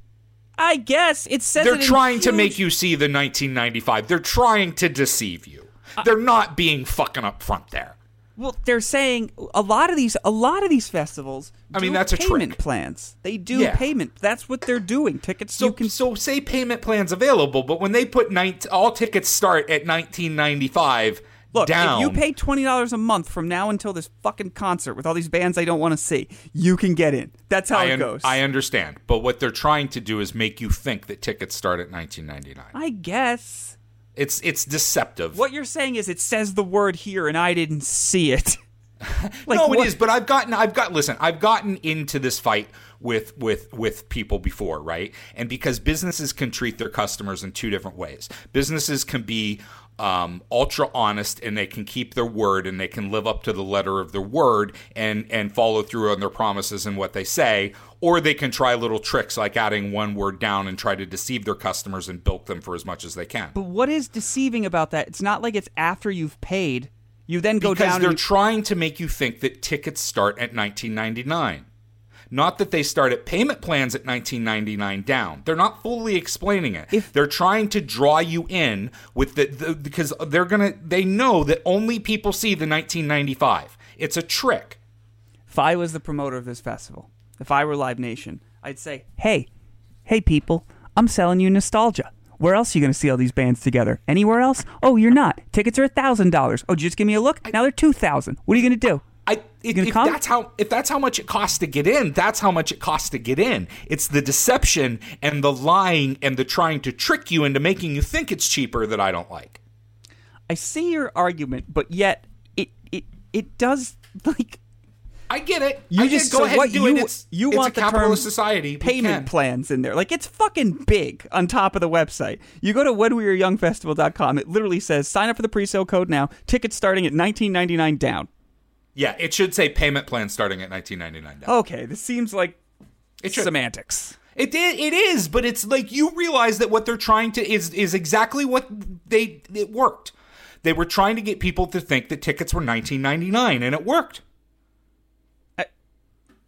I guess it says They're it in trying to make you see the 1995. They're trying to deceive you. Uh, they're not being fucking up front there. Well, they're saying a lot of these a lot of these festivals I mean, do that's a payment plans. They do Yeah. payment. That's what they're doing. Tickets So, you can so say payment plans available, but when they put 19, all tickets start at 1995 Look, down. if you pay twenty dollars a month from now until this fucking concert with all these bands I don't want to see, you can get in. That's how I, it un- goes. I understand, but what they're trying to do is make you think that tickets start at 1999. I guess. It's it's deceptive. What you're saying is it says the word here and I didn't see it. like no, what- it is. But I've gotten, I've got. Listen, I've gotten into this fight with with with people before, right? And because businesses can treat their customers in two different ways. Businesses can be um, ultra honest and they can keep their word and they can live up to the letter of their word and and follow through on their promises and what they say. Or they can try little tricks like adding one word down and try to deceive their customers and bilk them for as much as they can. But what is deceiving about that? It's not like it's after you've paid. You then go because down Because they're and trying to make you think that tickets start at 1999 not that they start at payment plans at 1999 down they're not fully explaining it If- they're trying to draw you in with the, the because they're gonna they know that only people see the 1995 it's a trick if I was the promoter of this festival, if I were Live Nation, I'd say, "Hey, hey people, I'm selling you nostalgia. Where else are you going to see all these bands together? Anywhere else? Oh, you're not. Tickets are thousand dollars. Oh, did you just give me a look? Now they're two thousand. What are you going to do? I, if, if come? that's how if that's how much it costs to get in, that's how much it costs to get in. It's the deception and the lying and the trying to trick you into making you think it's cheaper that I don't like. I see your argument, but yet it it it does like I get it. You I just go so ahead what and do you it. It's, you it's want a the term capitalist society. Payment plans in there. Like it's fucking big on top of the website. You go to whenwewereyoungfestival.com. It literally says sign up for the pre-sale code now. Tickets starting at 19.99 down. Yeah, it should say payment plan starting at 1999. down. Okay, this seems like It should. semantics. It did. It is, but it's like you realize that what they're trying to is is exactly what they it worked. They were trying to get people to think that tickets were 1999, and it worked. I-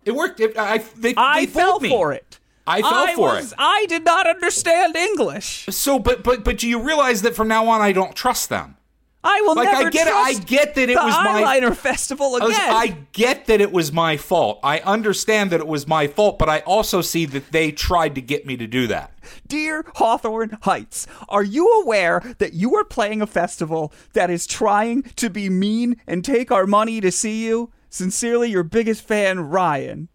it worked. It, I they, I they fell me. for it. I fell for was- it. I did not understand English. So, but but but do you realize that from now on I don't trust them? I will Like, I never get it- I trust get that it the was my- eyeliner festival I was- again. I get that it was my fault. I understand that it was my fault, but I also see that they tried to get me to do that. Dear Hawthorne Heights, are you aware that you are playing a festival that is trying to be mean and take our money to see you? Sincerely, your biggest fan, Ryan.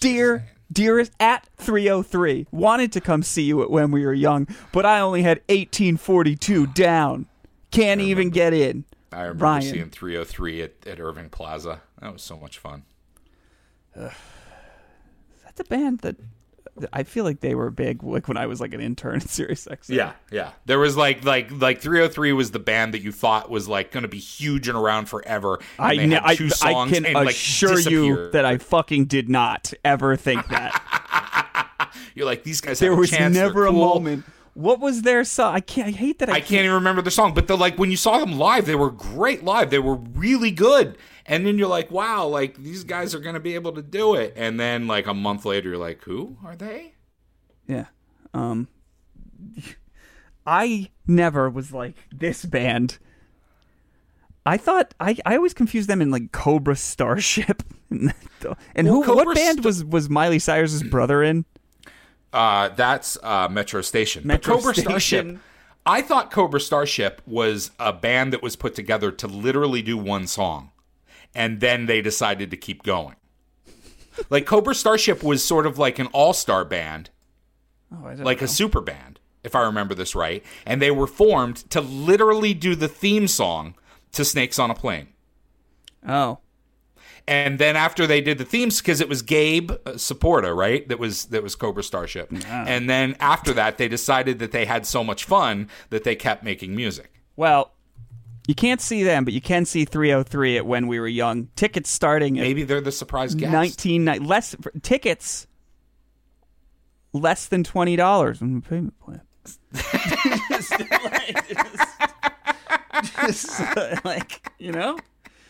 Dear, dearest, at 3OH!3, wanted to come see you at when we were young, but I only had 1842 down. Can't even get in. I remember Ryan. seeing 3OH!3 at, at Irving Plaza. That was so much fun. That's a band that I feel like they were big like when I was like an intern at Sirius XM. Yeah, yeah. There was like like like 3OH!3 was the band that you thought was like going to be huge and around forever. and I, had I, two I songs can and, like, assure you that I fucking did not ever think that. You're like these guys. there a was never a moment. What was their song? I can't. I hate that. I, I can't even remember the song, but the like when you saw them live, they were great live. They were really good. And then you're like, wow, like these guys are going to be able to do it. And then like a month later, you're like, who are they? Yeah. Um. I never was like this band. I thought I, I always confused them in like Cobra Starship, and who what band Sta- was was Miley Cyrus's brother in? Uh, that's uh, Metro Station. But Metro Cobra Station. Starship. I thought Cobra Starship was a band that was put together to literally do one song. and then they decided to keep going. like Cobra Starship was sort of like an all-star band, Oh, I don't like know. a super band, if I remember this right, and they were formed to literally do the theme song to Snakes on a Plane. oh, And then after they did the themes, because it was Gabe uh, Saporta, right? That was that was Cobra Starship. And then after that, they decided that they had so much fun that they kept making music. well, you can't see them, but you can see 3OH!3 at when we were young. Tickets starting at Maybe they're the surprise guest. 19 less tickets less than twenty dollars on the payment plan. just, like, just- just, like, you know,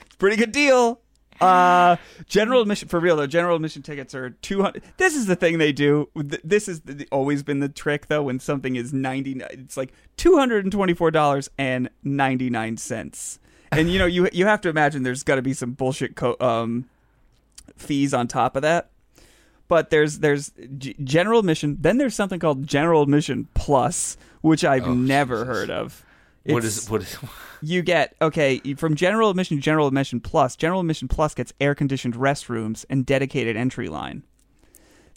it's pretty good deal. Uh, general admission for real though. General admission tickets are two hundred. This is the thing they do. This is the, always been the trick though. When something is ninety, it's like two hundred and twenty four dollars and ninety nine cents. And you know, you you have to imagine there's got to be some bullshit co- um, fees on top of that. But there's there's g- general admission. Then there's something called general admission plus, which I've never heard of. What is what is? you get okay from general admission to general admission plus general admission plus gets air conditioned restrooms and dedicated entry line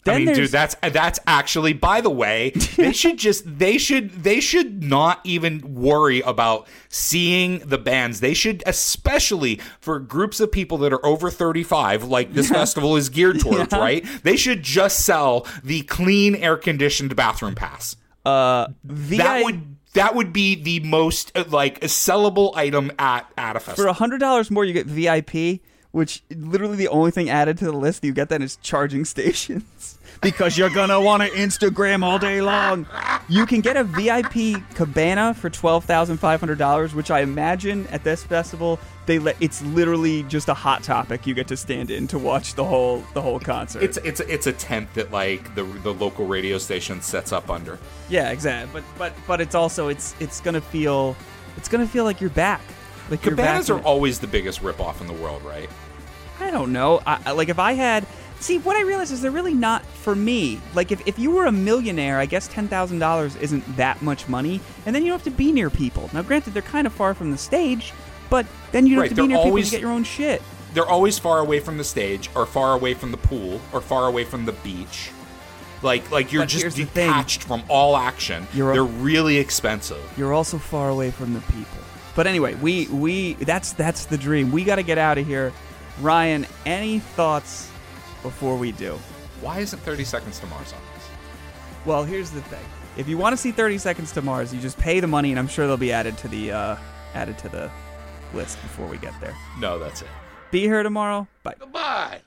then I mean, there's dude, that's that's actually. By the way, they should just they should they should not even worry about seeing the bands. They should, especially for groups of people that are over thirty five, like this festival is geared towards, right? They should just sell the clean air conditioned bathroom pass. uh that would that would be the most uh, like sellable item at at a for festival. a hundred dollars more you get vip which literally the only thing added to the list you get then is charging stations because you're gonna want to instagram all day long you can get a vip cabana for $12500 which i imagine at this festival they let it's literally just a hot topic you get to stand in to watch the whole the whole concert It's it's it's a tent that like the the local radio station sets up under. Yeah, exactly. But but but it's also it's it's gonna feel it's gonna feel like you're back. Like you're Cabanas back are always the biggest ripoff in the world, right? I don't know. I- like if I had see what I realize is they're really not for me. Like if, if you were a millionaire, I guess ten thousand dollars isn't that much money, and then you don't have to be near people. Now, granted, they're kind of far from the stage, but then you don't Right, have to be near always- people to get your own shit. they're always far away from the stage or far away from the pool or far away from the beach. Like like you're But just detached from all action. You're they're really expensive. You're also far away from the people. But anyway, we we that's that's the dream. We got to get out of here. Ryan, any thoughts before we do? Why isn't 30 Seconds to Mars on this? Well, here's the thing. If you want to see 30 Seconds to Mars, you just pay the money, and I'm sure they'll be added to the uh, added to the list before we get there. No, that's it. Be here tomorrow. Bye. Goodbye.